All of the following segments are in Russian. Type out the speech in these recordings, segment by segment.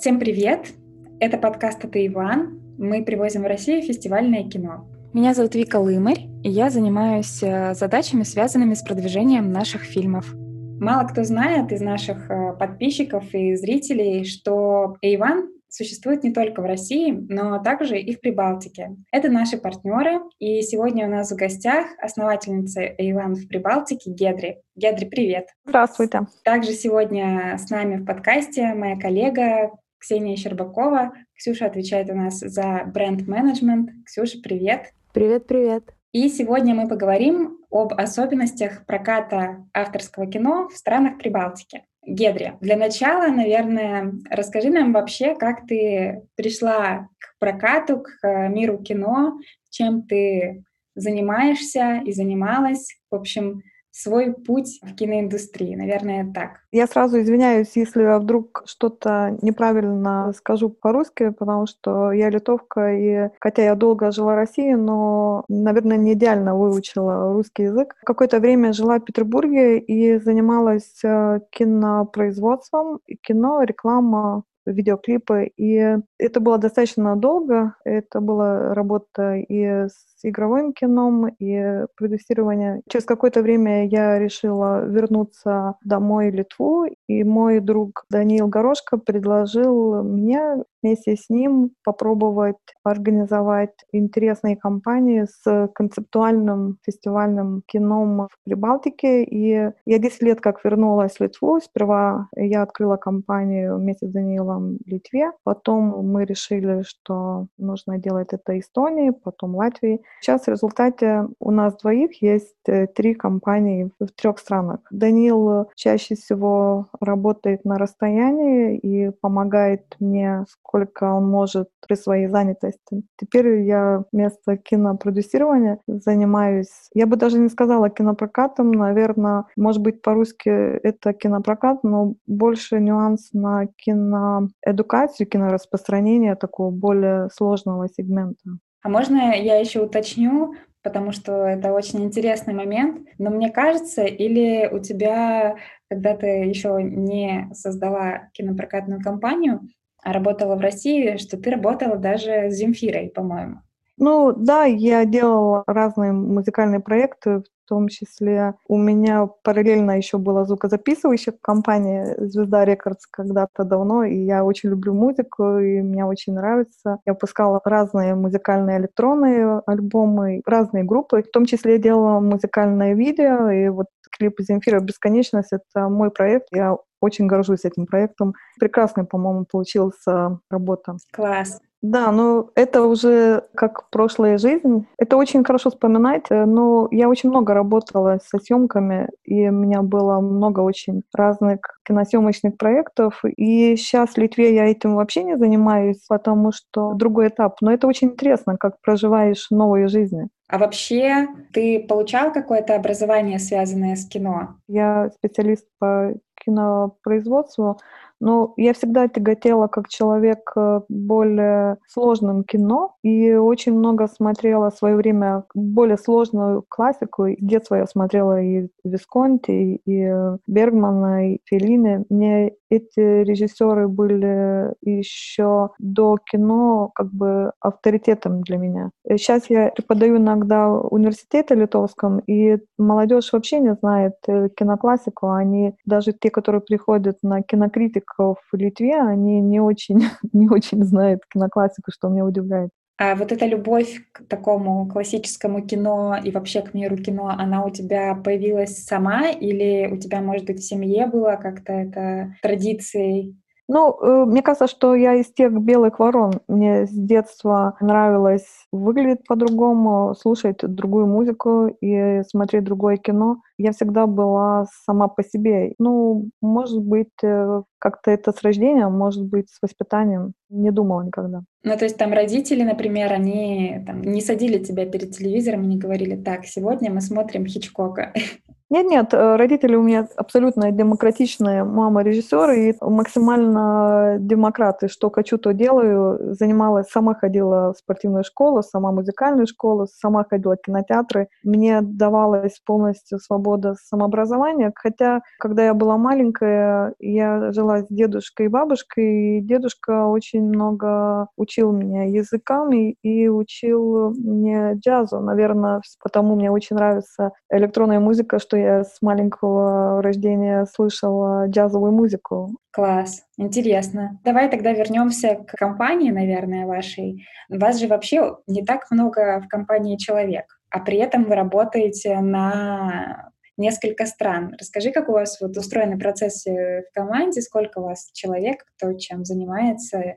Всем привет! Это подкаст «Это Иван». Мы привозим в Россию фестивальное кино. Меня зовут Вика Лымарь, и я занимаюсь э, задачами, связанными с продвижением наших фильмов. Мало кто знает из наших э, подписчиков и зрителей, что Иван существует не только в России, но также и в Прибалтике. Это наши партнеры, и сегодня у нас в гостях основательница Эйван в Прибалтике Гедри. Гедри, привет! Здравствуйте! Также сегодня с нами в подкасте моя коллега Ксения Щербакова. Ксюша отвечает у нас за бренд-менеджмент. Ксюша, привет! Привет-привет! И сегодня мы поговорим об особенностях проката авторского кино в странах Прибалтики. Гедри, для начала, наверное, расскажи нам вообще, как ты пришла к прокату, к миру кино, чем ты занимаешься и занималась. В общем, свой путь в киноиндустрии, наверное, так. Я сразу извиняюсь, если я вдруг что-то неправильно скажу по-русски, потому что я литовка, и хотя я долго жила в России, но, наверное, не идеально выучила русский язык. Какое-то время жила в Петербурге и занималась э, кинопроизводством, кино, реклама, видеоклипы. И это было достаточно долго. Это была работа и с игровым кином, и продюсирование. Через какое-то время я решила вернуться домой в Литву, и мой друг Даниил Горошко предложил мне вместе с ним попробовать организовать интересные кампании с концептуальным фестивальным кином в Прибалтике. И я 10 лет как вернулась в Литву. Сперва я открыла компанию вместе с Даниилом в Литве. Потом мы решили, что нужно делать это Эстонии, потом Латвии. Сейчас в результате у нас двоих есть э, три компании в трех странах. Даниил чаще всего работает на расстоянии и помогает мне, сколько он может при своей занятости. Теперь я вместо кинопродюсирования занимаюсь, я бы даже не сказала кинопрокатом, наверное, может быть, по-русски это кинопрокат, но больше нюанс на киноэдукацию, кинораспространение такого более сложного сегмента. А можно я еще уточню, потому что это очень интересный момент, но мне кажется, или у тебя, когда ты еще не создала кинопрокатную компанию, а работала в России, что ты работала даже с Земфирой, по-моему. Ну да, я делала разные музыкальные проекты, в том числе у меня параллельно еще была звукозаписывающая компания «Звезда Рекордс» когда-то давно, и я очень люблю музыку, и мне очень нравится. Я выпускала разные музыкальные электронные альбомы, разные группы, в том числе я делала музыкальное видео, и вот клип «Земфира. Бесконечность» — это мой проект. Я очень горжусь этим проектом. Прекрасный, по-моему, получился работа. Класс. Да, но это уже как прошлая жизнь. Это очень хорошо вспоминать, э, но я очень много работала со съемками, и у меня было много очень разных киносъемочных проектов. И сейчас в Литве я этим вообще не занимаюсь, потому что другой этап. Но это очень интересно, как проживаешь новую жизнь. А вообще ты получал какое-то образование, связанное с кино? Я специалист по кинопроизводству, но я всегда тяготела как человек э, более сложным кино и очень много смотрела в свое время более сложную классику. С детства я смотрела и Висконти, и Бергмана, и Феллини. Мне эти режиссеры были еще до кино как бы авторитетом для меня. Сейчас я преподаю иногда в университете литовском, и молодежь вообще не знает э, киноклассику. Они, даже те, которые приходят на кинокритиков в Литве, они не очень, не очень знают киноклассику, что меня удивляет. А вот эта любовь к такому классическому кино и вообще к миру кино, она у тебя появилась сама или у тебя, может быть, в семье было как-то это традицией? Ну, э, мне кажется, что я из тех белых ворон. Мне с детства нравилось выглядеть по-другому, слушать другую музыку и смотреть другое кино. Я всегда была сама по себе. Ну, может быть, э, как-то это с рождения, может быть, с воспитанием. Не думала никогда. Ну, то есть там родители, например, они там, не садили тебя перед телевизором и не говорили, так, сегодня мы смотрим Хичкока. Нет-нет, э, родители у меня абсолютно демократичные, мама режиссер и максимально демократы, что хочу, то делаю. Занималась, сама ходила в спортивную школу, сама музыкальную школу, сама ходила в кинотеатры. Мне давалась полностью свобода свобода самообразования. Хотя, когда я была маленькая, я жила с дедушкой и бабушкой, и дедушка очень много учил меня языкам и, и учил мне джазу. Наверное, потому мне очень нравится электронная музыка, что я с маленького рождения слышала джазовую музыку. Класс, интересно. Давай тогда вернемся к компании, наверное, вашей. Вас же вообще не так много в компании человек, а при этом вы работаете на несколько стран. Расскажи, как у вас вот устроены процессы в команде, сколько у вас человек, кто чем занимается,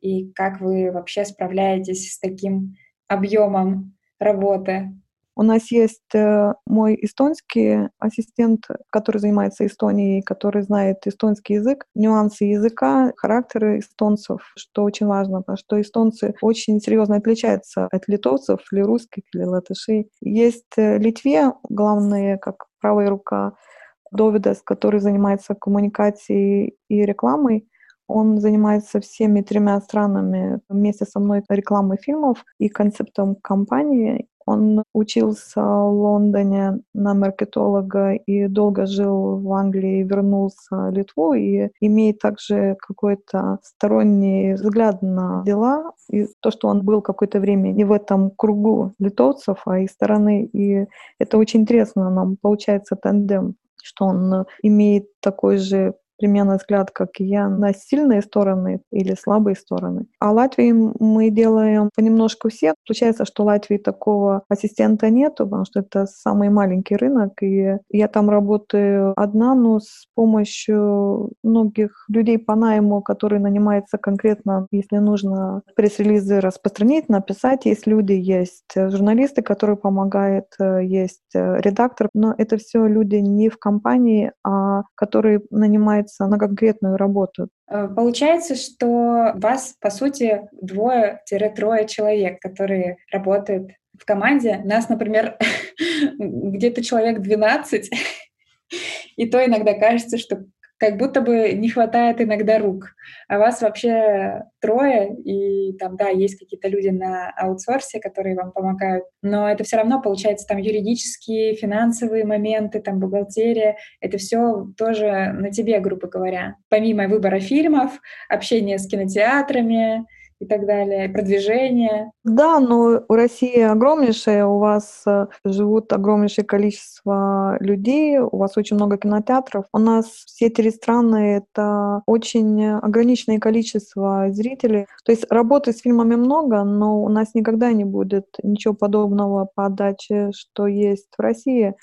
и как вы вообще справляетесь с таким объемом работы? У нас есть э, мой эстонский ассистент, который занимается Эстонией, который знает эстонский язык, нюансы языка, характеры эстонцев, что очень важно, потому что эстонцы очень серьезно отличаются от литовцев или русских, или латышей. Есть э, Литве, главные, как правая рука, Довидас, который занимается коммуникацией и рекламой, он занимается всеми тремя странами вместе со мной рекламой фильмов и концептом компании. Он учился в Лондоне на маркетолога и долго жил в Англии, вернулся в Литву и имеет также какой-то сторонний взгляд на дела. И то, что он был какое-то время не в этом кругу литовцев, а из стороны. И это очень интересно. Нам получается тандем что он имеет такой же примерно взгляд, как и я, на сильные стороны или слабые стороны. А Латвии мы делаем понемножку все. Получается, что Латвии такого ассистента нету, потому что это самый маленький рынок, и я там работаю одна, но с помощью многих людей по найму, которые нанимаются конкретно, если нужно пресс-релизы распространить, написать. Есть люди, есть журналисты, которые помогают, есть редактор, но это все люди не в компании, а которые нанимают нанимается на конкретную работу. Э, получается, что вас, по сути, двое-трое человек, которые работают в команде. Нас, например, где-то человек 12, и то иногда кажется, что как будто бы не хватает иногда рук. А вас вообще трое, и там, да, есть какие-то люди на аутсорсе, которые вам помогают, но это все равно получается там юридические, финансовые моменты, там бухгалтерия, это все тоже на тебе, грубо говоря. Помимо выбора фильмов, общения с кинотеатрами, и так далее, продвижение. Да, но у России огромнейшая, у вас э, живут огромнейшее количество людей, у вас очень много кинотеатров. У нас все три страны — это очень ограниченное количество зрителей. То есть работы с фильмами много, но у нас никогда не будет ничего подобного по отдаче, что есть в России,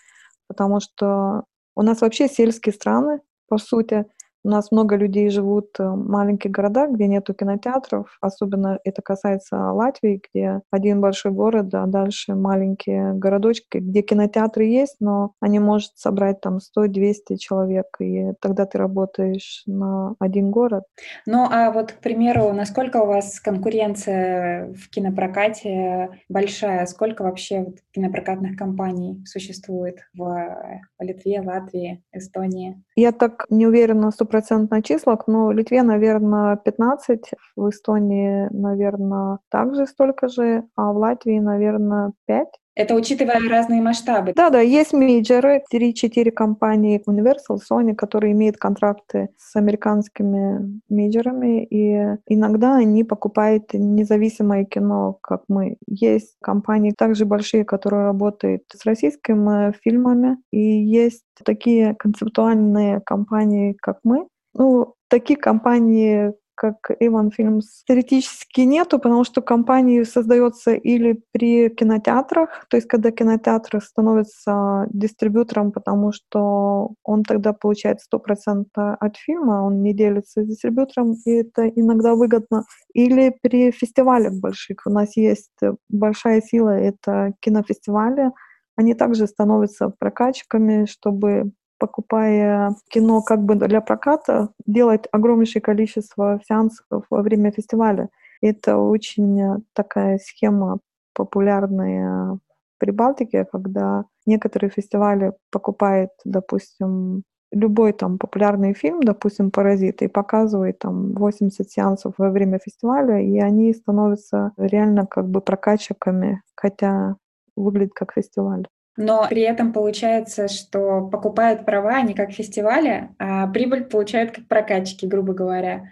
потому что у нас вообще сельские страны, по сути, у нас много людей живут э, в маленьких городах, где нету кинотеатров. Особенно это касается Латвии, где один большой город, а дальше маленькие городочки, где кинотеатры есть, но они могут собрать там 100-200 человек, и тогда ты работаешь на один город. Ну, а вот, к примеру, насколько у вас конкуренция в кинопрокате большая? Сколько вообще кинопрокатных компаний существует в Литве, Латвии, Эстонии? Я так не уверена в стопроцентных числах, но в Литве, наверное, 15, в Эстонии, наверное, также столько же, а в Латвии, наверное, 5. Это учитывая разные масштабы. Да, да, есть мейджеры, 3-4 компании Universal, Sony, которые имеют контракты с американскими мейджерами, и иногда они покупают независимое кино, как мы. Есть компании также большие, которые работают с российскими фильмами, и есть такие концептуальные компании, как мы. Ну, такие компании, как Иван Фильмс, теоретически нету, потому что компания создается или при кинотеатрах, то есть когда кинотеатр становится дистрибьютором, потому что он тогда получает 100% от фильма, он не делится с дистрибьютором, и это иногда выгодно. Или при фестивалях больших. У нас есть большая сила, это кинофестивали, они также становятся прокачками, чтобы покупая кино как бы для проката, делать огромнейшее количество сеансов во время фестиваля. Это очень такая схема популярная в Прибалтике, когда некоторые фестивали покупают, допустим, любой там популярный фильм, допустим, «Паразит», и показывает там 80 сеансов во время фестиваля, и они становятся реально как бы прокачиками, хотя выглядит как фестиваль. Но при этом получается, что покупают права не как фестивали, а прибыль получают как прокатчики, грубо говоря.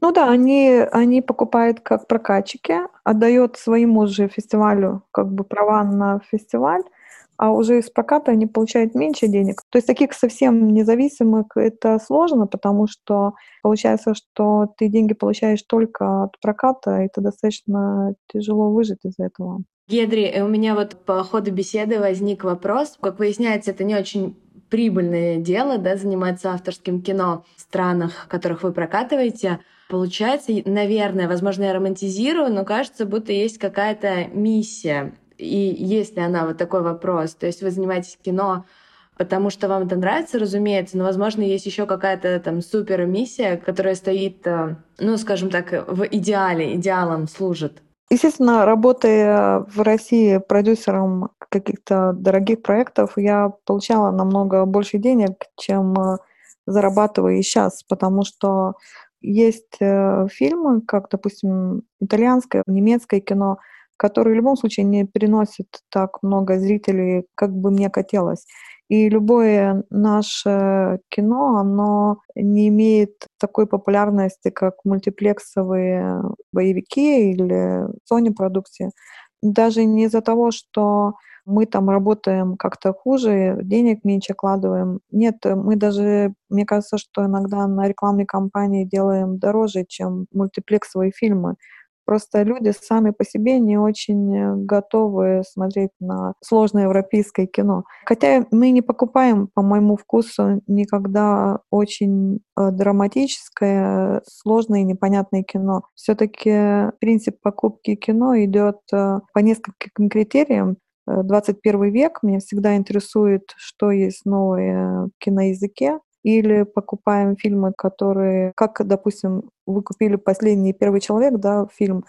Ну да, они, они покупают как прокатчики, отдают своему же фестивалю как бы права на фестиваль, а уже из проката они получают меньше денег. То есть таких совсем независимых это сложно, потому что получается, что ты деньги получаешь только от проката, и это достаточно тяжело выжить из этого. Гедри, э, у меня вот по ходу беседы возник вопрос. Как выясняется, это не очень прибыльное дело, да, заниматься авторским кино в странах, которых вы прокатываете. Получается, наверное, возможно, я романтизирую, но кажется, будто есть какая-то миссия. И есть ли она вот такой вопрос? То есть вы занимаетесь кино, потому что вам это нравится, разумеется, но, возможно, есть еще какая-то там супер миссия, которая стоит, э, ну, скажем так, в идеале, идеалом служит. Естественно, работая в России продюсером каких-то дорогих проектов, я получала намного больше денег, чем э, зарабатываю и сейчас, потому что есть э, фильмы, как, допустим, итальянское, немецкое кино, которые в любом случае не переносят так много зрителей, как бы мне хотелось. И любое наше кино, оно не имеет такой популярности, как мультиплексовые боевики или Sony продукции. Даже не из-за того, что мы там работаем как-то хуже, денег меньше вкладываем. Нет, мы даже, мне кажется, что иногда на рекламной кампании делаем дороже, чем мультиплексовые фильмы. Просто люди сами по себе не очень э, готовы смотреть на сложное европейское кино. Хотя мы не покупаем, по моему вкусу, никогда очень э, драматическое, сложное и непонятное кино. Все-таки принцип покупки кино идет э, по нескольким критериям. 21 век, меня всегда интересует, что есть новое в киноязыке, или покупаем фильмы, которые, как, допустим, вы купили «Последний первый человек», да, фильм,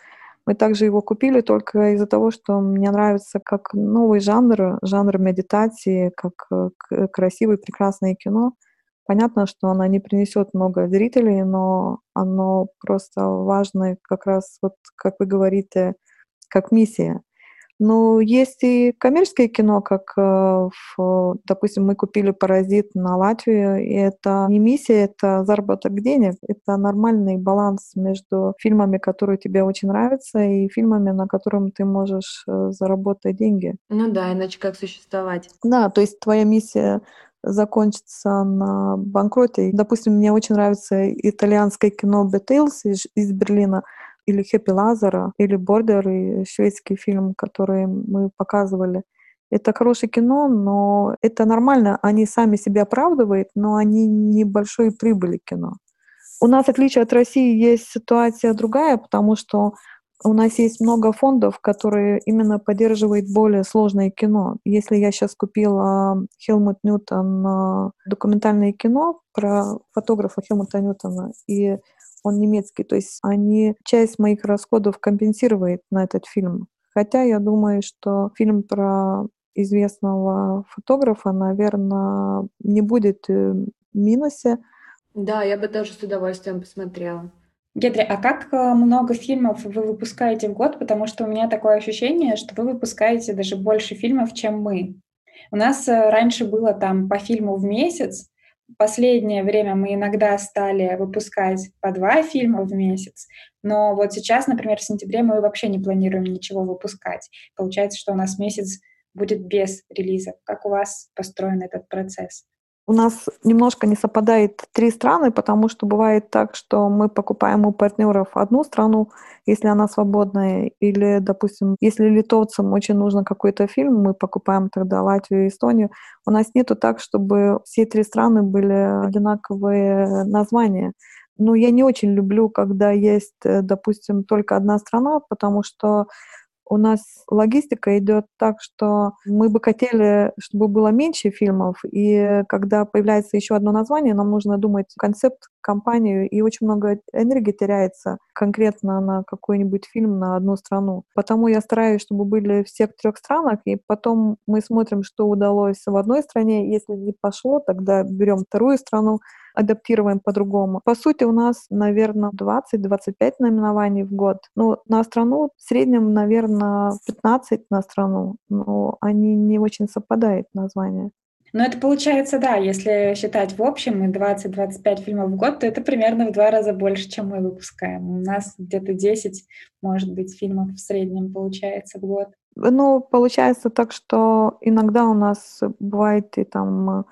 мы также его купили только из-за того, что мне нравится как новый жанр, жанр медитации, как э, красивое, прекрасное кино. Понятно, что она не принесет много зрителей, но оно просто важно как раз, вот как вы говорите, как миссия. Ну, есть и коммерческое кино, как, э, допустим, мы купили «Паразит» на Латвию, и это не миссия, это заработок денег. Это нормальный баланс между фильмами, которые тебе очень нравятся, и фильмами, на котором ты можешь э, заработать деньги. Ну да, иначе как существовать? Да, то есть твоя миссия закончится на банкроте. Допустим, мне очень нравится итальянское кино «Бетейлс» из, из Берлина — или Хэппи Лазара, или Бордер, и шведский фильм, который мы показывали. Это хорошее кино, но это нормально. Они сами себя оправдывают, но они небольшой прибыли кино. У нас, в отличие от России, есть ситуация другая, потому что у нас есть много фондов, которые именно поддерживают более сложное кино. Если я сейчас купила Хелмут Ньютон документальное кино про фотографа Хелмута Ньютона, и он немецкий, то есть они часть моих расходов компенсируют на этот фильм. Хотя я думаю, что фильм про известного фотографа, наверное, не будет э, в минусе. Да, я бы тоже с удовольствием посмотрела. Гедри, а как э, много фильмов вы выпускаете в год? Потому что у меня такое ощущение, что вы выпускаете даже больше фильмов, чем мы. У нас э, раньше было там по фильму в месяц, последнее время мы иногда стали выпускать по два фильма в месяц, но вот сейчас, например, в сентябре мы вообще не планируем ничего выпускать. Получается, что у нас месяц будет без релизов. Как у вас построен этот процесс? У нас немножко не совпадает три страны, потому что бывает так, что мы покупаем у партнеров одну страну, если она свободная, или, допустим, если литовцам очень нужно какой-то фильм, мы покупаем тогда Латвию и Эстонию. У нас нету так, чтобы все три страны были одинаковые названия. Но я не очень люблю, когда есть, э, допустим, только одна страна, потому что у нас логистика идет так, что мы бы хотели, чтобы было меньше фильмов, и когда появляется еще одно название, нам нужно думать концепт, компанию, и очень много энергии теряется, конкретно на какой-нибудь фильм на одну страну. Потому я стараюсь, чтобы были все в трех странах, и потом мы смотрим, что удалось в одной стране. Если не пошло, тогда берем вторую страну, адаптируем по-другому. По сути, у нас, наверное, 20-25 номинований в год. Ну, на страну в среднем, наверное, 15 на страну, но они не очень совпадают названия. Но это получается, да, если считать в общем и 20-25 фильмов в год, то это примерно в два раза больше, чем мы выпускаем. У нас где-то 10, может быть, фильмов в среднем получается в год. Ну, получается так, что иногда у нас бывает и там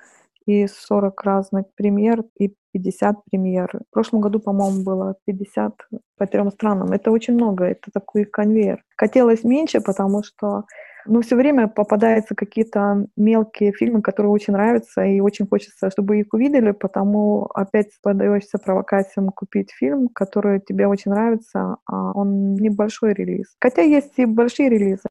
и 40 разных премьер, и 50 премьер. В прошлом году, по-моему, было 50 по трем странам. Это очень много, это такой конвейер. Хотелось меньше, потому что но все время попадаются какие-то мелкие фильмы, которые очень нравятся, и очень хочется, чтобы их увидели, потому опять подаешься провокациям купить фильм, который тебе очень нравится, а он небольшой релиз. Хотя есть и большие релизы.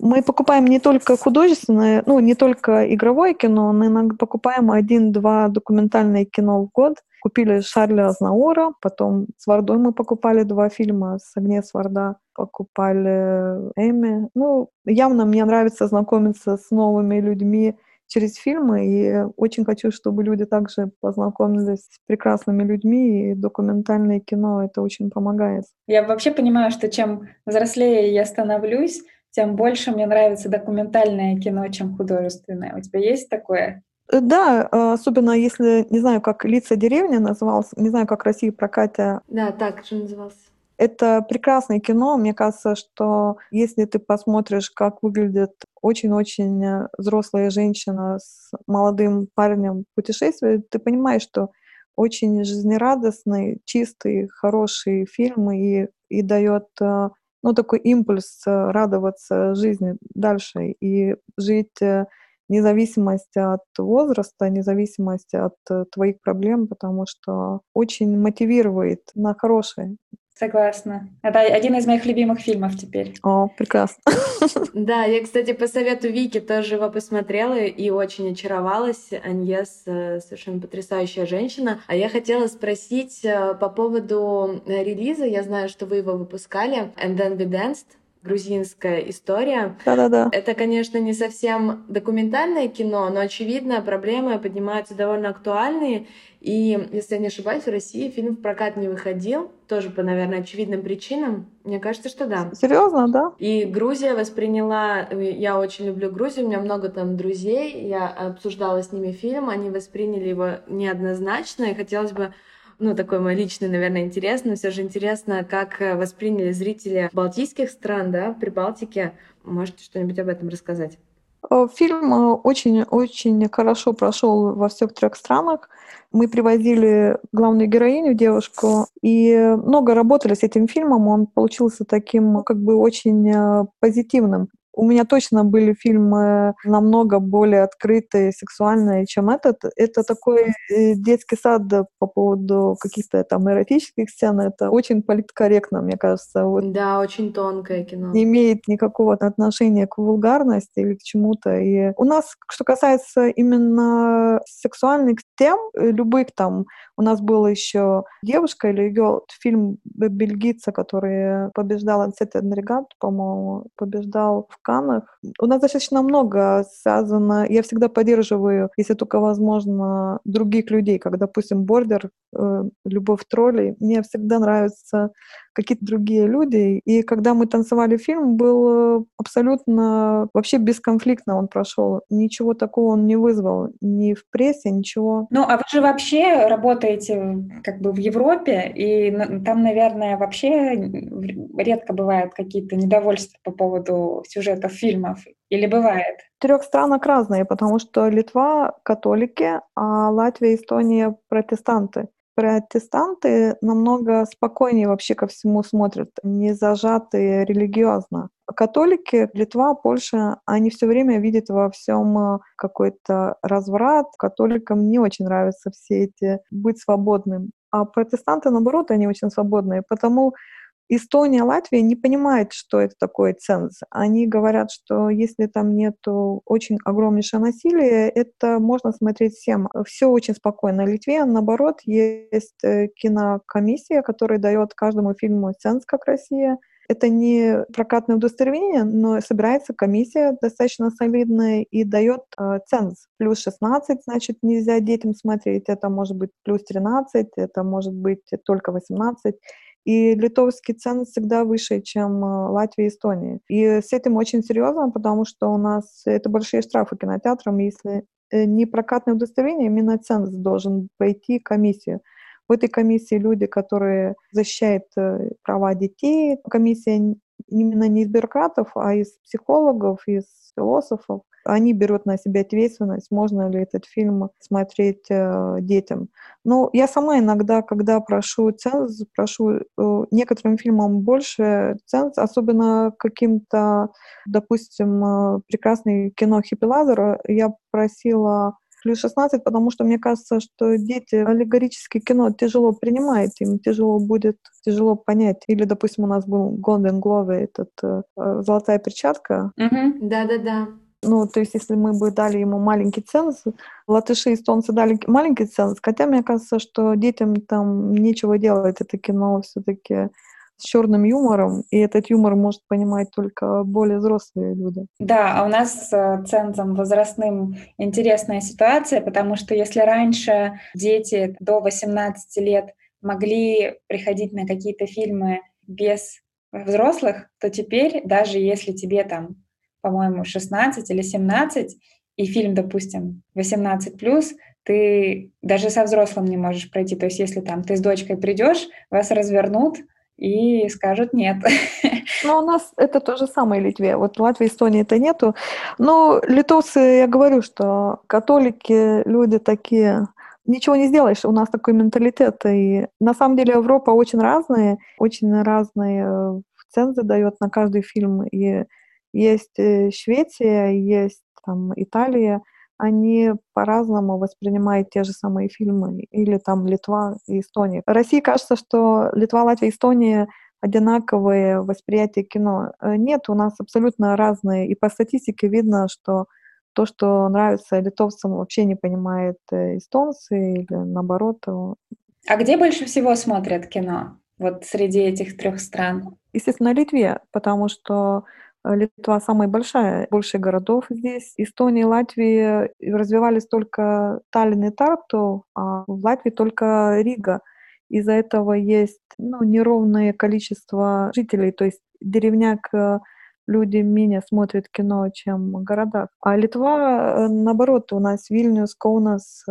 Мы покупаем не только художественное, ну, не только игровое кино, мы иногда покупаем один-два документальные кино в год, Купили Шарля Азнаура, потом с Вардой мы покупали два фильма, с Агнес Варда покупали Эми. Ну, явно мне нравится знакомиться с новыми людьми через фильмы, и очень хочу, чтобы люди также познакомились с прекрасными людьми, и документальное кино это очень помогает. Я вообще понимаю, что чем взрослее я становлюсь, тем больше мне нравится документальное кино, чем художественное. У тебя есть такое? Э, да, а, особенно если, не знаю, как «Лица деревни» назывался, не знаю, как Россия прокатя. Да, так же назывался. Это прекрасное кино. Мне кажется, что если ты посмотришь, как выглядит очень-очень э, взрослая женщина с молодым парнем в путешествии, ты понимаешь, что очень жизнерадостный, чистый, хороший фильм и, и дает э, ну, такой импульс радоваться жизни дальше и жить независимость от возраста, независимость от э, твоих проблем, потому что очень мотивирует на хорошее. Согласна. Это один из моих любимых фильмов теперь. О, прекрасно. Да, я, кстати, по совету Вики тоже его посмотрела и очень очаровалась. Аньес э, совершенно потрясающая женщина. А я хотела спросить э, по поводу релиза. Я знаю, что вы его выпускали. And Then We Danced грузинская история. Да-да-да. Это, конечно, не совсем документальное кино, но, очевидно, проблемы поднимаются довольно актуальные. И, если я не ошибаюсь, в России фильм в прокат не выходил, тоже по, наверное, очевидным причинам. Мне кажется, что да. Серьезно, да? И Грузия восприняла... Я очень люблю Грузию, у меня много там друзей, я обсуждала с ними фильм, они восприняли его неоднозначно, и хотелось бы ну, такой мой личный, наверное, интерес, но все же интересно, как э, восприняли зрители балтийских стран, да, при Балтике. Можете что-нибудь об этом рассказать? Э, фильм очень-очень э, хорошо прошел во всех трех странах. Мы привозили главную героиню, девушку, и много работали с этим фильмом. Он получился таким как бы очень позитивным. У меня точно были фильмы намного более открытые, сексуальные, чем этот. Это такой э, детский сад по поводу каких-то там эротических сцен. Это очень политкорректно, мне кажется. Вот. Да, очень тонкое кино. Не имеет никакого отношения к вульгарности или к чему-то. И у нас, что касается именно сексуальных тем, э, любых там, у нас была еще девушка или ее фильм бельгийца, который побеждал Ансет Энригат, по-моему, побеждал в Канах. У нас достаточно много связано. Я всегда поддерживаю, если только возможно, других людей, как, допустим, Бордер, э, Любовь троллей. Мне всегда нравятся какие-то другие люди. И когда мы танцевали фильм, был абсолютно вообще бесконфликтно он прошел. Ничего такого он не вызвал ни в прессе, ничего. Ну, а вы же вообще работаете как бы в Европе, и там, наверное, вообще редко бывают какие-то недовольства по поводу сюжетов фильмов. Или бывает? В трех странах разные, потому что Литва католики, а Латвия и Эстония протестанты протестанты намного спокойнее вообще ко всему смотрят, не зажатые религиозно. Католики, Литва, Польша, они все время видят во всем э, какой-то разврат. Католикам не очень нравятся все эти быть свободным. А протестанты, наоборот, они очень свободные. Потому Эстония, Латвия не понимают, что это такое ценз. Они говорят, что если там нет очень огромнейшего насилия, это можно смотреть всем. Все очень спокойно. Литве, наоборот, есть э, кинокомиссия, которая дает каждому фильму ценз, как Россия. Это не прокатное удостоверение, но собирается комиссия достаточно солидная и дает э, ценз. Плюс 16, значит, нельзя детям смотреть. Это может быть плюс 13, это может быть только 18. И литовский цен всегда выше, чем э, Латвия и Эстония. И с этим очень серьезно, потому что у нас это большие штрафы кинотеатрам, если э, не прокатное удостоверение, именно ценз должен пройти комиссию. В этой комиссии люди, которые защищают э, права детей. Комиссия именно не из бюрократов, а из психологов, из философов. Они берут на себя ответственность, можно ли этот фильм смотреть э, детям. Но я сама иногда, когда прошу ценз, прошу э, некоторым фильмам больше ценз, особенно каким-то, допустим, э, прекрасный кино Хиппи Лазера, я просила плюс 16, потому что мне кажется, что дети аллегорическое кино тяжело принимают, им тяжело будет, тяжело понять. Или, допустим, у нас был Golden Globe, этот э, «Золотая перчатка». Да-да-да. Ну, то есть, если мы бы дали ему маленький ценз, латыши и эстонцы дали маленький ценз, хотя мне кажется, что детям там нечего делать, это кино все-таки с черным юмором, и этот юмор может понимать только более взрослые люди. Да, а у нас с цензом возрастным интересная ситуация, потому что если раньше дети до 18 лет могли приходить на какие-то фильмы без взрослых, то теперь, даже если тебе там, по-моему, 16 или 17, и фильм, допустим, 18 плюс, ты даже со взрослым не можешь пройти. То есть, если там ты с дочкой придешь, вас развернут, и скажут нет. Но у нас это то же самое в Литве. Вот в Латвии, Эстонии это нету. Но литовцы, я говорю, что католики, люди такие, ничего не сделаешь, у нас такой менталитет. И на самом деле Европа очень разная, очень разные э, цензы дает на каждый фильм. И есть э, Швеция, есть там Италия, они по-разному воспринимают те же самые фильмы, или там Литва и Эстония. России кажется, что Литва, Латвия, Эстония одинаковые восприятия кино. Э, нет, у нас абсолютно разные. И по статистике видно, что то, что нравится литовцам, вообще не понимает э, эстонцы или наоборот. А где больше всего смотрят кино? Вот среди этих трех стран? Естественно, Литве, потому что Литва самая большая, больше городов здесь. Эстония Латвия развивались только Таллин и Тарту, а в Латвии только Рига. Из-за этого есть ну, неровное количество жителей, то есть деревняк э, люди менее смотрят кино, чем в городах. А Литва, э, наоборот, у нас Вильнюс, Каунас,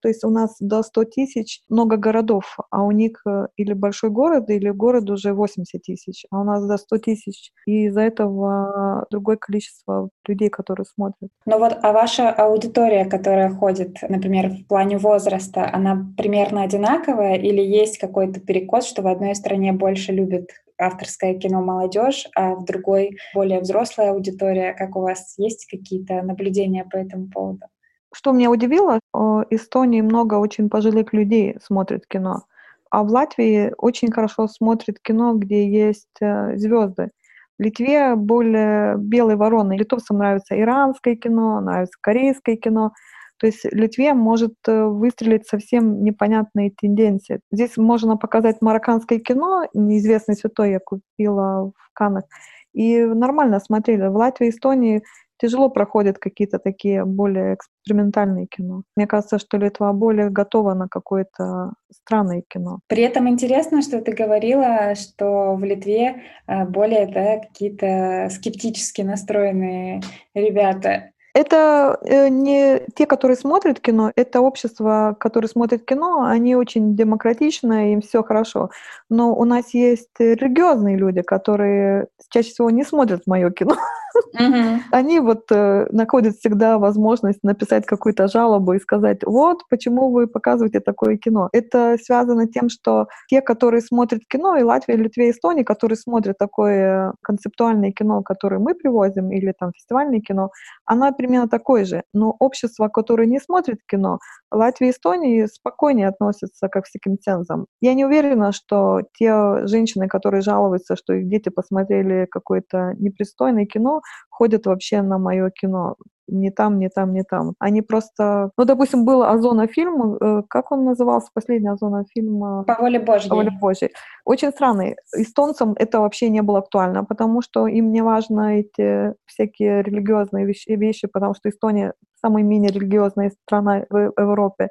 то есть у нас до 100 тысяч много городов, а у них э, или большой город, или город уже 80 тысяч, а у нас до 100 тысяч. И из-за этого другое количество людей, которые смотрят. Ну вот, а ваша аудитория, которая ходит, например, в плане возраста, она примерно одинаковая или есть какой-то перекос, что в одной стране больше любят авторское кино молодежь, а в другой более взрослая аудитория. Как у вас есть какие-то наблюдения по этому поводу? Что меня удивило, в Эстонии много очень пожилых людей смотрят кино, а в Латвии очень хорошо смотрят кино, где есть э, звезды. В Литве более белые вороны. Литовцам нравится иранское кино, нравится корейское кино. То есть Литве может э, выстрелить совсем непонятные тенденции. Здесь можно показать марокканское кино, неизвестный святой я купила в Канах, и нормально смотрели. В Латвии, Эстонии тяжело проходят какие-то такие более экспериментальные кино. Мне кажется, что Литва более готова на какое-то странное кино. При этом интересно, что ты говорила, что в Литве э, более да, какие-то скептически настроенные ребята. Это э, не те, которые смотрят кино, это общество, которое смотрит кино, они очень демократичны, им все хорошо. Но у нас есть религиозные люди, которые чаще всего не смотрят мое кино. Они вот э, находят всегда возможность написать какую-то жалобу и сказать, вот, почему вы показываете такое кино. Это связано тем, что те, которые смотрят кино, и Латвия, Литве, Эстония, которые смотрят такое концептуальное кино, которое мы привозим, или там фестивальное кино, оно примерно такое же. Но общество, которое не смотрит кино, Латвия и Эстония спокойнее относятся к всяким цензам. Я не уверена, что те женщины, которые жалуются, что их дети посмотрели какое-то непристойное кино, ходят вообще на мое кино. Не там, не там, не там. Они просто... Ну, допустим, был Озона фильм, э, как он назывался, последний Озона фильм? По воле Божьей. По воле Божьей. Очень странный. Эстонцам это вообще не было актуально, потому что им не важно эти всякие религиозные вещи, вещи потому что Эстония самая менее религиозная страна в Европе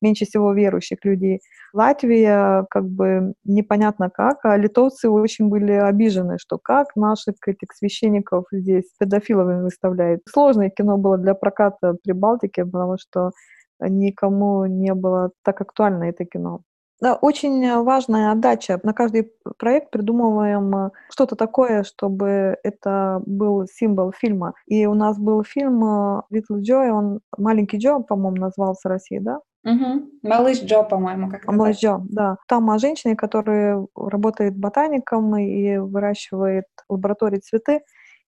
меньше всего верующих людей. Латвия как бы непонятно как, а литовцы очень были обижены, что как наших этих священников здесь педофиловыми выставляют. Сложное кино было для проката при Балтике, потому что никому не было так актуально это кино. Да, очень важная отдача. На каждый проект придумываем что-то такое, чтобы это был символ фильма. И у нас был фильм Little Joy, он «Маленький Джо», по-моему, назывался в России, да? Угу. Малыш Джо, по-моему, как Малыш Джо, да. Там о женщине, которая работает ботаником и выращивает в лаборатории цветы.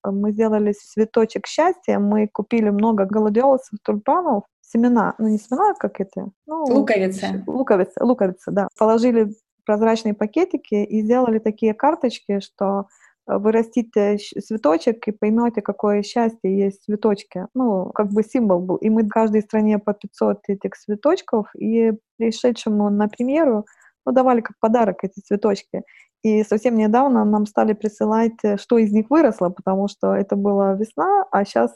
Мы сделали цветочек счастья, мы купили много гладиолусов, тюльпанов, семена, ну не семена, как это? Ну, луковицы. Луковицы, луковицы, да. Положили прозрачные пакетики и сделали такие карточки, что вы растите цветочек и поймете, какое счастье есть в цветочке. Ну, как бы символ был. И мы в каждой стране по 500 этих цветочков, и пришедшему на премьеру ну, давали как подарок эти цветочки. И совсем недавно нам стали присылать, э, что из них выросло, потому что это была весна, а сейчас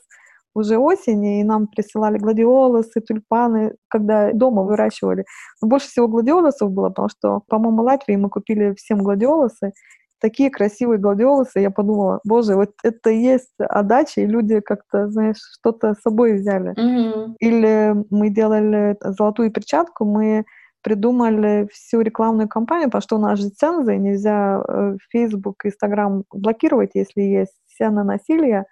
уже осень, и нам присылали гладиолусы, тюльпаны, когда дома выращивали. Но больше всего гладиолусов было, потому что, по-моему, Латвии мы купили всем гладиолусы, такие красивые гладиолусы, я подумала, боже, вот это и есть отдача, и люди как-то, знаешь, что-то с собой взяли. Mm-hmm. Или мы делали золотую перчатку, мы придумали всю рекламную кампанию, потому что у нас же цензы, нельзя э, Facebook, Instagram блокировать, если есть сцена насилия.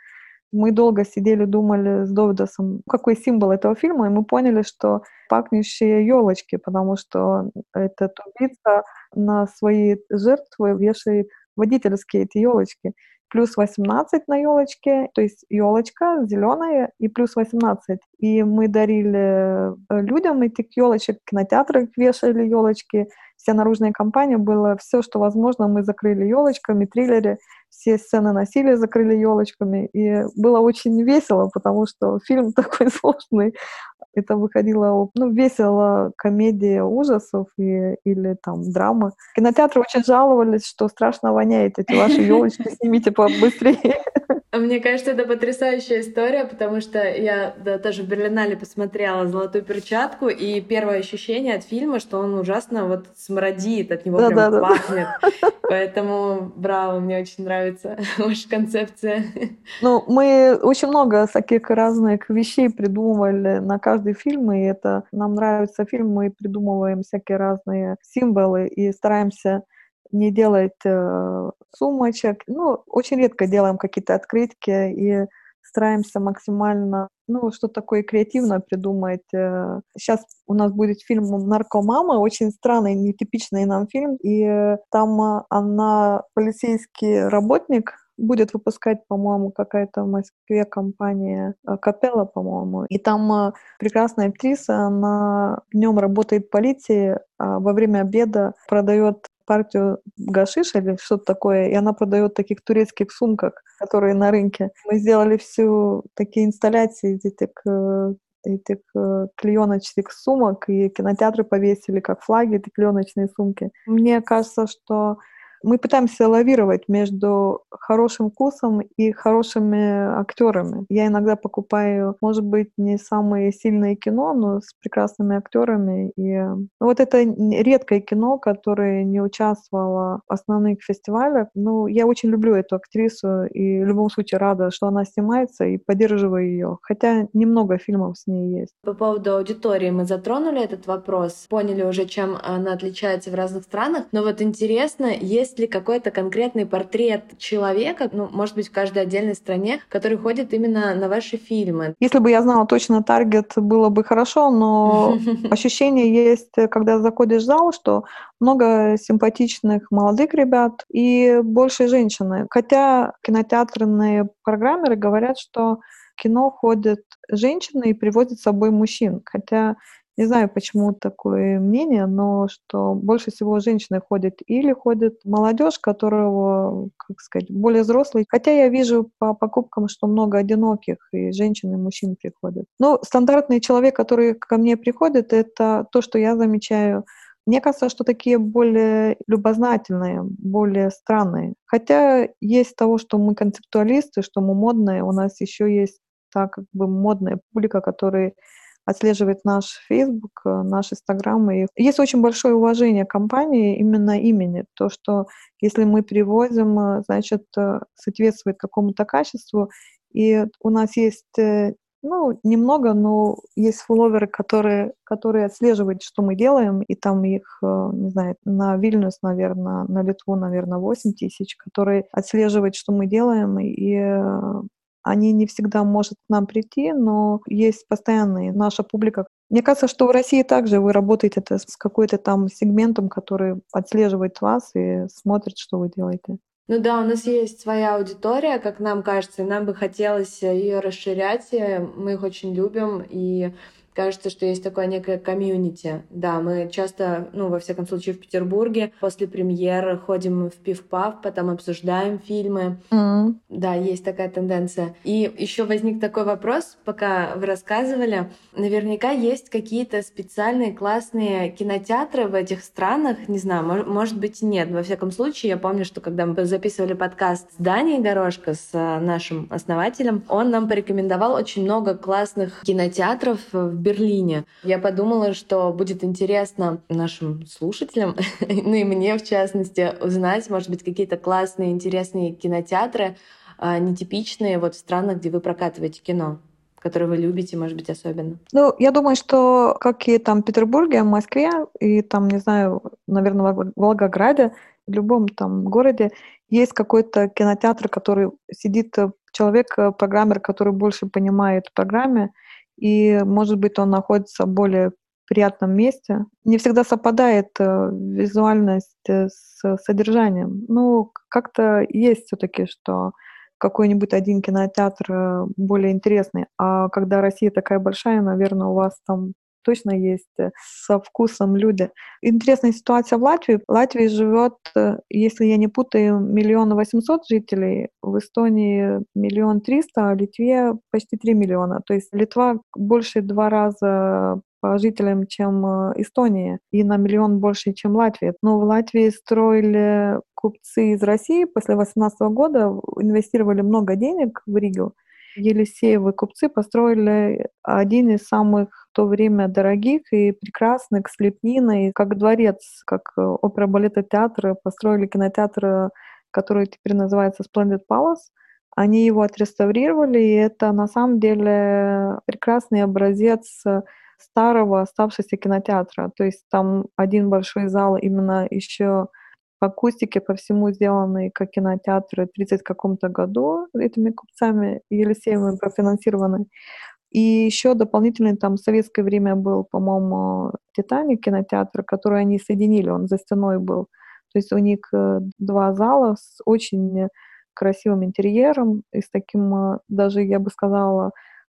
Мы долго сидели, думали с Довидосом, какой символ этого фильма, и мы поняли, что пахнущие елочки, потому что этот убийца на свои жертвы вешает водительские эти елочки. Плюс 18 на елочке, то есть елочка зеленая и плюс 18. И мы дарили э, людям этих елочек, кинотеатры вешали елочки, вся наружная компания была все, что возможно, мы закрыли елочками, триллеры, все сцены насилия закрыли елочками. И было очень весело, потому что фильм такой сложный, это выходило, ну, весело, комедия ужасов и, или там драма. Кинотеатры очень жаловались, что страшно воняет эти ваши елочки, снимите побыстрее. Мне кажется, это потрясающая история, потому что я да, тоже в Берлинале посмотрела «Золотую перчатку», и первое ощущение от фильма, что он ужасно вот смрадит, от него да, прям да, пахнет. Да. Поэтому браво, мне очень нравится ваша концепция. Ну, мы очень много всяких разных вещей придумывали на каждый фильм, и это нам нравится фильм, мы придумываем всякие разные символы и стараемся не делать э, сумочек. Ну, очень редко делаем какие-то открытки и стараемся максимально, ну, что такое креативное придумать. Сейчас э. у нас будет фильм «Наркомама», очень странный, нетипичный нам фильм, и там она полицейский работник, будет выпускать, по-моему, какая-то в Москве компания э, Капелла, по-моему. И там э, прекрасная актриса, она днем работает в полиции, а во время обеда продает партию гашиша или что-то такое, и она продает таких турецких сумках, которые на рынке. Мы сделали всю такие инсталляции этих э, клееночных сумок, и кинотеатры повесили как флаги эти клееночные сумки. Мне кажется, что мы пытаемся лавировать между хорошим вкусом и хорошими актерами. Я иногда покупаю, может быть, не самые сильные кино, но с прекрасными актерами. И ну, вот это редкое кино, которое не участвовало в основных фестивалях. Ну, я очень люблю эту актрису и в любом случае рада, что она снимается и поддерживаю ее. Хотя немного фильмов с ней есть. По поводу аудитории мы затронули этот вопрос, поняли уже, чем она отличается в разных странах. Но вот интересно, есть есть ли какой-то конкретный портрет человека, ну, может быть, в каждой отдельной стране, который ходит именно на ваши фильмы? Если бы я знала точно таргет, было бы хорошо, но ощущение есть, когда заходишь в зал, что много симпатичных молодых ребят и больше женщины. Хотя кинотеатрные программеры говорят, что кино ходят женщины и приводят с собой мужчин. Хотя не знаю, почему такое мнение, но что больше всего женщины ходят или ходит молодежь, которого, как сказать, более взрослый. Хотя я вижу по покупкам, что много одиноких и женщин, и мужчин приходят. Но стандартный человек, который ко мне приходит, это то, что я замечаю. Мне кажется, что такие более любознательные, более странные. Хотя есть того, что мы концептуалисты, что мы модные, у нас еще есть так как бы модная публика, которые отслеживает наш Facebook, э, наш Instagram. И есть очень большое уважение компании именно имени. То, что если мы привозим, э, значит, э, соответствует какому-то качеству. И у нас есть ну, немного, но есть фолловеры, которые, которые отслеживают, что мы делаем, и там их, не знаю, на Вильнюс, наверное, на Литву, наверное, 8 тысяч, которые отслеживают, что мы делаем, и они не всегда может к нам прийти, но есть постоянные наша публика. Мне кажется, что в России также вы работаете это с какой-то там сегментом, который отслеживает вас и смотрит, что вы делаете. Ну да, у нас есть своя аудитория, как нам кажется, и нам бы хотелось ее расширять. Мы их очень любим, и кажется, что есть такое некое комьюнити. Да, мы часто, ну, во всяком случае, в Петербурге после премьеры ходим в пив-пав, потом обсуждаем фильмы. Mm-hmm. Да, есть такая тенденция. И еще возник такой вопрос, пока вы рассказывали. Наверняка есть какие-то специальные классные кинотеатры в этих странах. Не знаю, может, быть, нет. Во всяком случае, я помню, что когда мы записывали подкаст с Данией Дорожко, с э, нашим основателем, он нам порекомендовал очень много классных кинотеатров в Берлине. Я подумала, что будет интересно нашим слушателям, ну и мне в частности, узнать, может быть, какие-то классные, интересные кинотеатры, а, нетипичные вот в странах, где вы прокатываете кино которые вы любите, может быть, особенно? Ну, я думаю, что как и там в Петербурге, в Москве и там, не знаю, наверное, в Волгограде, в любом там городе есть какой-то кинотеатр, который сидит э, человек, э, программер, который больше понимает в программе, и, может быть, он находится в более приятном месте. Не всегда совпадает э, визуальность э, с содержанием. Ну, как-то есть все-таки, что какой-нибудь один кинотеатр э, более интересный. А когда Россия такая большая, наверное, у вас там точно есть э, со вкусом люди. Интересная ситуация в Латвии. В Латвии живет, э, если я не путаю, миллион восемьсот жителей, в Эстонии миллион триста, а в Литве почти три миллиона. То есть Литва больше два раза по жителям, чем э, Эстония, и на миллион больше, чем Латвия. Но в Латвии строили купцы из России после 2018 года, инвестировали много денег в Ригу, Елисеевы купцы построили один из самых в то время дорогих и прекрасных с лепниной, как дворец, как э, опера балета театра, построили кинотеатр, который теперь называется Splendid Palace. Они его отреставрировали, и это на самом деле прекрасный образец старого оставшегося кинотеатра. То есть там один большой зал именно еще акустике по всему сделанный как кинотеатры в 30 каком-то году этими купцами Елисеевыми профинансированы. И еще дополнительно там в советское время был, по-моему, «Титаник» кинотеатр, который они соединили, он за стеной был. То есть у них э, два зала с очень красивым интерьером и с таким, э, даже, я бы сказала,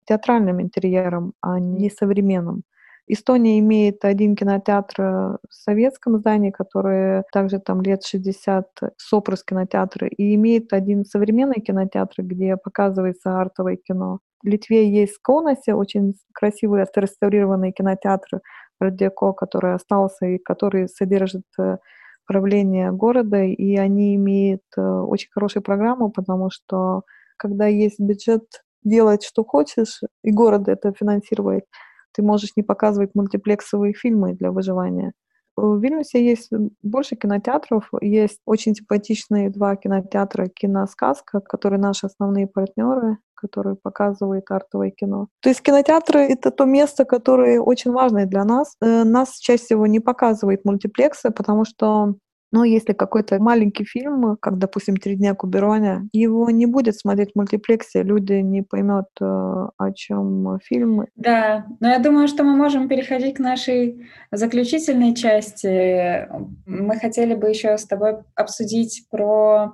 театральным интерьером, а не современным. Эстония имеет один кинотеатр в советском здании, который также там лет 60, Сопрус кинотеатр, и имеет один современный кинотеатр, где показывается артовое кино. В Литве есть в Конасе очень красивый отреставрированный кинотеатр Радиоко, который остался и который содержит э, правление города, и они имеют э, очень хорошую программу, потому что когда есть бюджет делать, что хочешь, и город это финансирует, ты можешь не показывать мультиплексовые фильмы для выживания. В Вильнюсе есть больше кинотеатров, есть очень симпатичные два кинотеатра «Киносказка», которые наши основные партнеры, которые показывают артовое кино. То есть кинотеатры — это то место, которое очень важное для нас. Э, нас чаще всего не показывает мультиплексы, потому что Но если какой-то маленький фильм, как, допустим, «Три дня Кубероня», его не будет смотреть в мультиплексе, люди не поймут, э, о чем фильм. Да, но я думаю, что мы можем переходить к нашей заключительной части. Мы хотели бы еще с тобой обсудить про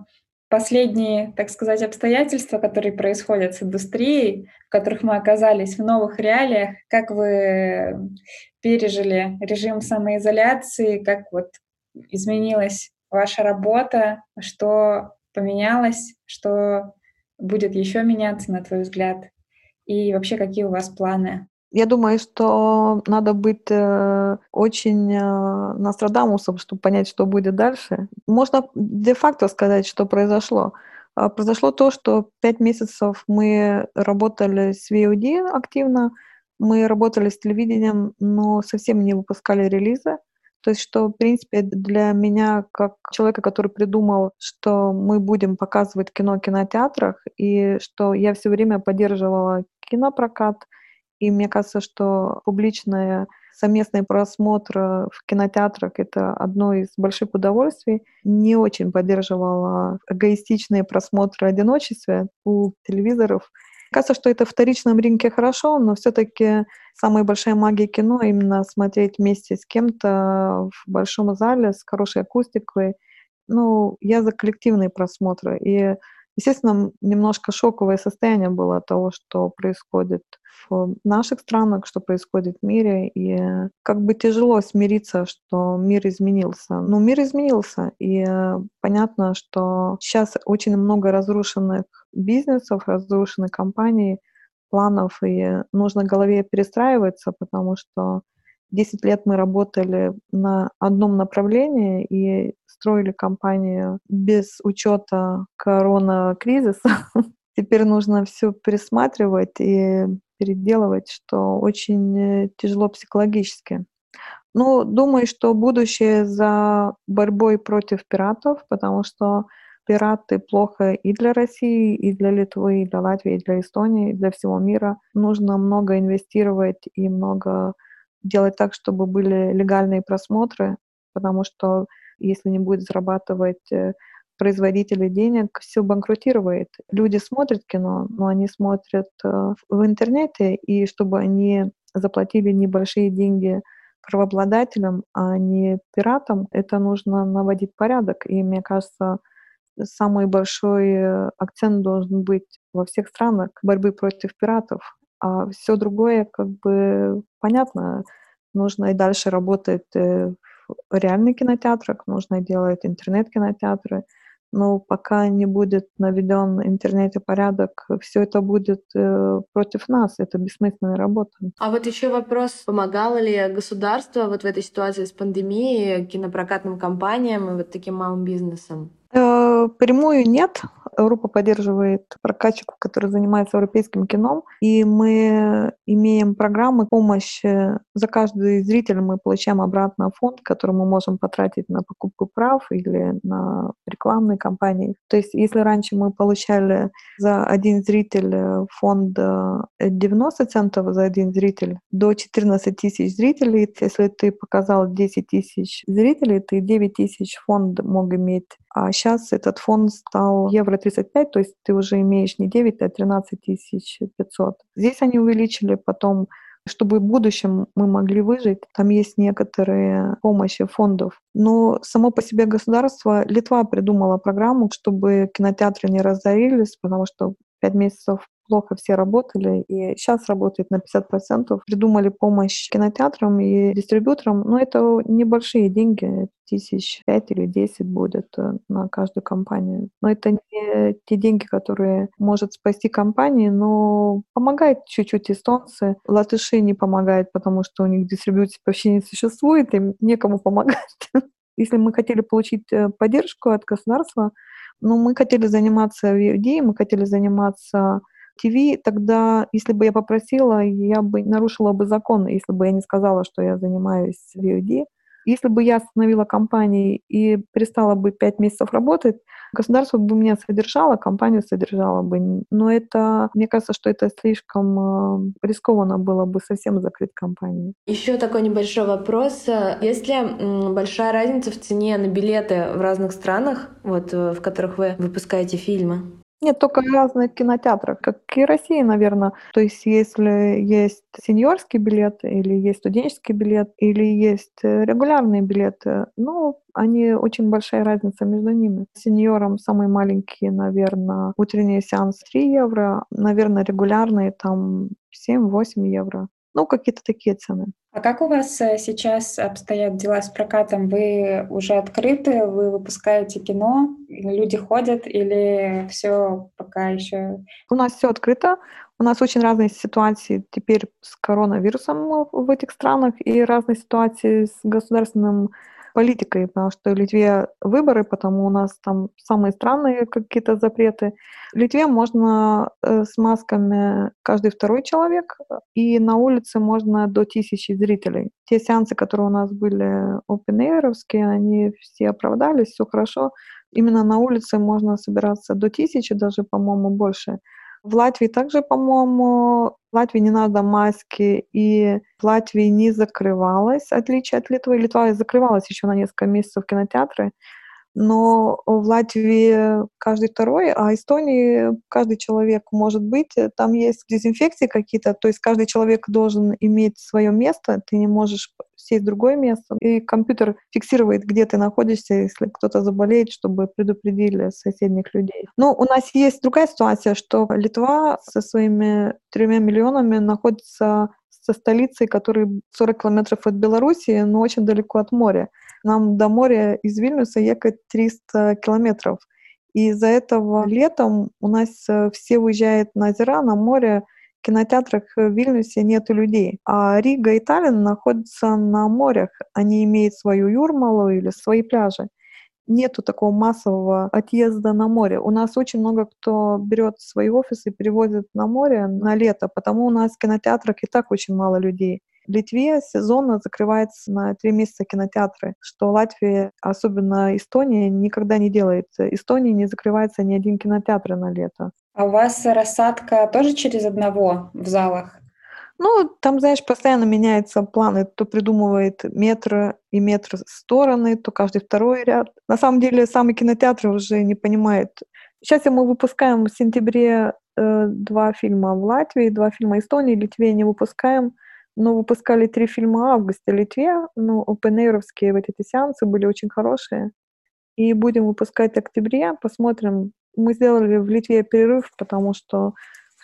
последние, так сказать, обстоятельства, которые происходят с индустрией, в которых мы оказались в новых реалиях, как вы пережили режим самоизоляции, как вот изменилась ваша работа, что поменялось, что будет еще меняться, на твой взгляд, и вообще какие у вас планы? Я думаю, что надо быть э, очень э, Нострадамусом, чтобы понять, что будет дальше. Можно де-факто сказать, что произошло. А произошло то, что пять месяцев мы работали с VOD активно, мы работали с телевидением, но совсем не выпускали релизы. То есть, что, в принципе, для меня, как человека, который придумал, что мы будем показывать кино в кинотеатрах, и что я все время поддерживала кинопрокат, и мне кажется, что публичное совместный просмотр в кинотеатрах — это одно из больших удовольствий. Не очень поддерживала эгоистичные просмотры одиночества у телевизоров. Кажется, что это в вторичном рынке хорошо, но все-таки самая большая магия кино именно смотреть вместе с кем-то в большом зале с хорошей акустикой. Ну, я за коллективные просмотры. И Естественно, немножко шоковое состояние было от того, что происходит в наших странах, что происходит в мире, и как бы тяжело смириться, что мир изменился. Но мир изменился, и понятно, что сейчас очень много разрушенных бизнесов, разрушенных компаний, планов, и нужно голове перестраиваться, потому что 10 лет мы работали на одном направлении и строили компанию без учета корона-кризиса. Теперь нужно все пересматривать и переделывать, что очень тяжело психологически. Ну, думаю, что будущее за борьбой против пиратов, потому что пираты плохо и для России, и для Литвы, и для Латвии, и для Эстонии, и для всего мира. Нужно много инвестировать и много делать так, чтобы были легальные просмотры, потому что если не будет зарабатывать э, производители денег, все банкротирует. Люди смотрят кино, но они смотрят э, в интернете, и чтобы они заплатили небольшие деньги правообладателям, а не пиратам, это нужно наводить порядок. И мне кажется, самый большой э, акцент должен быть во всех странах борьбы против пиратов. А все другое, как бы, понятно, нужно и дальше работать э, в реальных кинотеатрах, нужно делать интернет-кинотеатры, но пока не будет наведен в интернете порядок, все это будет э, против нас, это бессмысленная работа. А вот еще вопрос, помогало ли государство вот в этой ситуации с пандемией кинопрокатным компаниям и вот таким малым бизнесом? Э, прямую нет. Европа поддерживает прокатчиков, которые занимаются европейским кино, и мы имеем программы помощи. За каждый зритель мы получаем обратно фонд, который мы можем потратить на покупку прав или на рекламные кампании. То есть если раньше мы получали за один зритель фонд 90 центов за один зритель до 14 тысяч зрителей, если ты показал 10 тысяч зрителей, ты 9 тысяч фонд мог иметь а сейчас этот фонд стал евро 35, то есть ты уже имеешь не 9, а 13 500. Здесь они увеличили потом чтобы в будущем мы могли выжить, там есть некоторые помощи фондов. Но само по себе государство, Литва придумала программу, чтобы кинотеатры не разорились, потому что пять месяцев плохо все работали, и сейчас работает на 50%. Придумали помощь кинотеатрам и дистрибьюторам, но это небольшие деньги, тысяч пять или десять будет э, на каждую компанию. Но это не те деньги, которые может спасти компании, но помогает чуть-чуть эстонцы. Латыши не помогают, потому что у них дистрибьюции вообще не существует, им некому помогать. Если мы хотели получить э, поддержку от государства, но ну, мы хотели заниматься VOD, мы хотели заниматься ТВ, тогда, если бы я попросила, я бы нарушила бы закон, если бы я не сказала, что я занимаюсь VOD. Если бы я остановила компании и перестала бы пять месяцев работать, государство бы меня содержало, компанию содержало бы. Но это, мне кажется, что это слишком э, рискованно было бы совсем закрыть компанию. Еще такой небольшой вопрос. Есть ли большая разница в цене на билеты в разных странах, вот, э, в которых вы выпускаете фильмы? Нет, только в разных кинотеатрах, как и России, наверное. То есть если есть сеньорский билет, или есть студенческий билет, или есть э, регулярные билеты, ну, они очень большая разница между ними. Сеньорам самые маленькие, наверное, утренний сеанс 3 евро, наверное, регулярные там 7-8 евро. Ну, какие-то такие цены. А как у вас э, сейчас обстоят дела с прокатом? Вы уже открыты, вы выпускаете кино, люди ходят или все пока еще? У нас все открыто. У нас очень разные ситуации теперь с коронавирусом в этих странах и разные ситуации с государственным политикой, потому что в Литве выборы, потому у нас там самые странные какие-то запреты. В Литве можно э, с масками каждый второй человек, и на улице можно до тысячи зрителей. Те сеансы, которые у нас были open они все оправдались, все хорошо. Именно на улице можно собираться до тысячи, даже, по-моему, больше. В Латвии также, по-моему, в Латвии не надо маски, и в Латвии не закрывалась, отличие от Литвы. Литва закрывалась еще на несколько месяцев кинотеатры, но в Латвии каждый второй, а Эстонии каждый человек может быть. Там есть дезинфекции какие-то, то есть каждый человек должен иметь свое место, ты не можешь сесть в другое место. И компьютер фиксирует, где ты находишься, если кто-то заболеет, чтобы предупредили соседних людей. Но у нас есть другая ситуация, что Литва со своими тремя миллионами находится со столицей, которая 40 километров от Белоруссии, но очень далеко от моря. Нам до моря из Вильнюса ехать 300 километров. И из-за этого летом у нас э, все уезжают на озера, на море, в кинотеатрах в Вильнюсе нет людей. А Рига и Таллин находятся на морях. Они имеют свою Юрмалу или свои пляжи. Нету такого массового отъезда на море. У нас очень много кто берет свои офисы и перевозит на море на лето, потому у нас в кинотеатрах и так очень мало людей. В Литве сезонно закрывается на три месяца кинотеатры, что Латвия, особенно Эстония, никогда не делает. Эстонии не закрывается ни один кинотеатр на лето. А у вас рассадка тоже через одного в залах? Ну, там, знаешь, постоянно меняются планы. То придумывает метр и метр стороны, то каждый второй ряд. На самом деле, самый кинотеатр уже не понимает. Сейчас мы выпускаем в сентябре э, два фильма в Латвии, два фильма Эстонии, Литве не выпускаем. Но выпускали три фильма в августе в Литве, ну, опенейровские вот эти сеансы были очень хорошие. И будем выпускать в октябре, посмотрим. Мы сделали в Литве перерыв, потому что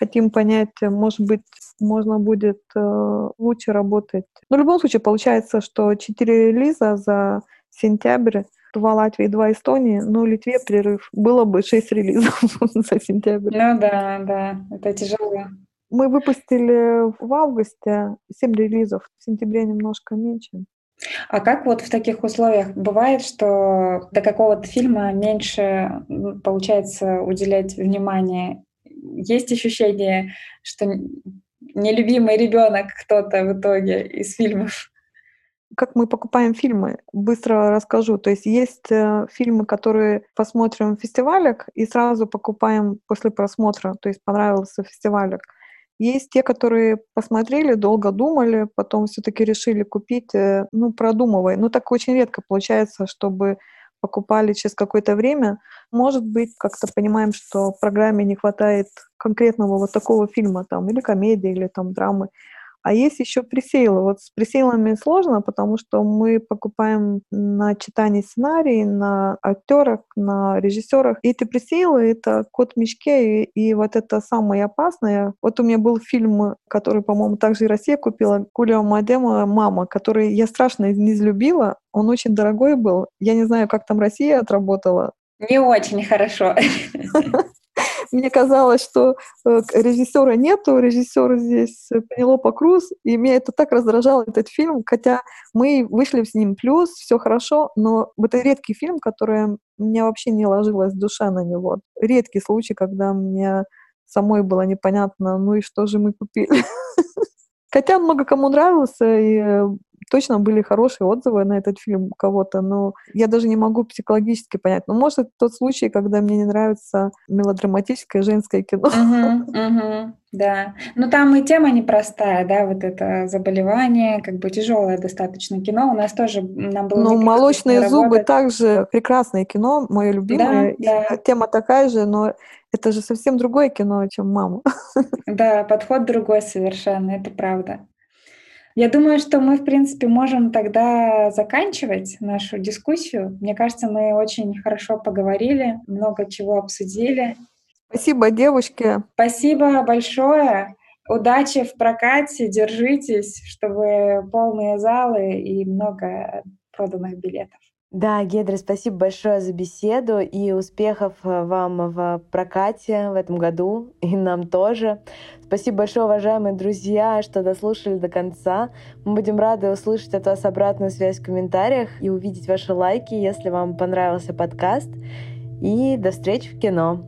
хотим понять, может быть, можно будет э, лучше работать. Но в любом случае получается, что четыре релиза за сентябрь, два Латвии, два Эстонии, ну, Литве перерыв. Было бы шесть релизов за сентябрь. Ну да, да, это тяжело. Мы выпустили в августе 7 релизов, в сентябре немножко меньше. А как вот в таких условиях бывает, что до какого-то фильма меньше получается уделять внимание? Есть ощущение, что нелюбимый ребенок кто-то в итоге из фильмов? Как мы покупаем фильмы? Быстро расскажу. То есть есть э, фильмы, которые посмотрим в фестивалях и сразу покупаем после просмотра. То есть понравился фестивалик. Есть те, которые посмотрели, долго думали, потом все-таки решили купить, э, ну, продумывая. Ну, так очень редко получается, чтобы покупали через какое-то время. Может быть, как-то понимаем, что программе не хватает конкретного вот такого фильма, там, или комедии, или там драмы. А есть еще пресейлы. Вот с пресейлами сложно, потому что мы покупаем на читании сценарий, на актерах, на режиссерах. И эти пресейлы — это кот в мешке, и, и вот это самое опасное. Вот у меня был фильм, который, по-моему, также и Россия купила, Кулио Мадема «Мама», который я страшно не излюбила. Он очень дорогой был. Я не знаю, как там Россия отработала. Не очень хорошо. мне казалось, что э, режиссера нету, режиссер здесь Пенелопа Круз, и меня это так раздражало, этот фильм, хотя мы вышли с ним плюс, все хорошо, но это редкий фильм, который мне вообще не ложилась душа на него. Редкий случай, когда мне самой было непонятно, ну и что же мы купили. Хотя много кому нравился, и э, точно были хорошие отзывы на этот фильм у кого-то, но я даже не могу психологически понять. Но может тот случай, когда мне не нравится мелодраматическое женское кино. Угу, угу, да. Но там и тема непростая, да, вот это заболевание, как бы тяжелое достаточно кино. У нас тоже нам было. Ну, молочные зубы также прекрасное кино, мое любимое. Да, да. Тема такая же, но это же совсем другое кино, чем мама. Да, подход другой совершенно, это правда. Я думаю, что мы, в принципе, можем тогда заканчивать нашу дискуссию. Мне кажется, мы очень хорошо поговорили, много чего обсудили. Спасибо, девушки. Спасибо большое. Удачи в прокате, держитесь, чтобы полные залы и много проданных билетов. Да, Гедра, спасибо большое за беседу и успехов э, вам в прокате в этом году и нам тоже. Спасибо большое, уважаемые друзья, что дослушали до конца. Мы будем рады услышать от вас обратную связь в комментариях и увидеть ваши лайки, если вам понравился подкаст. И до встречи в кино.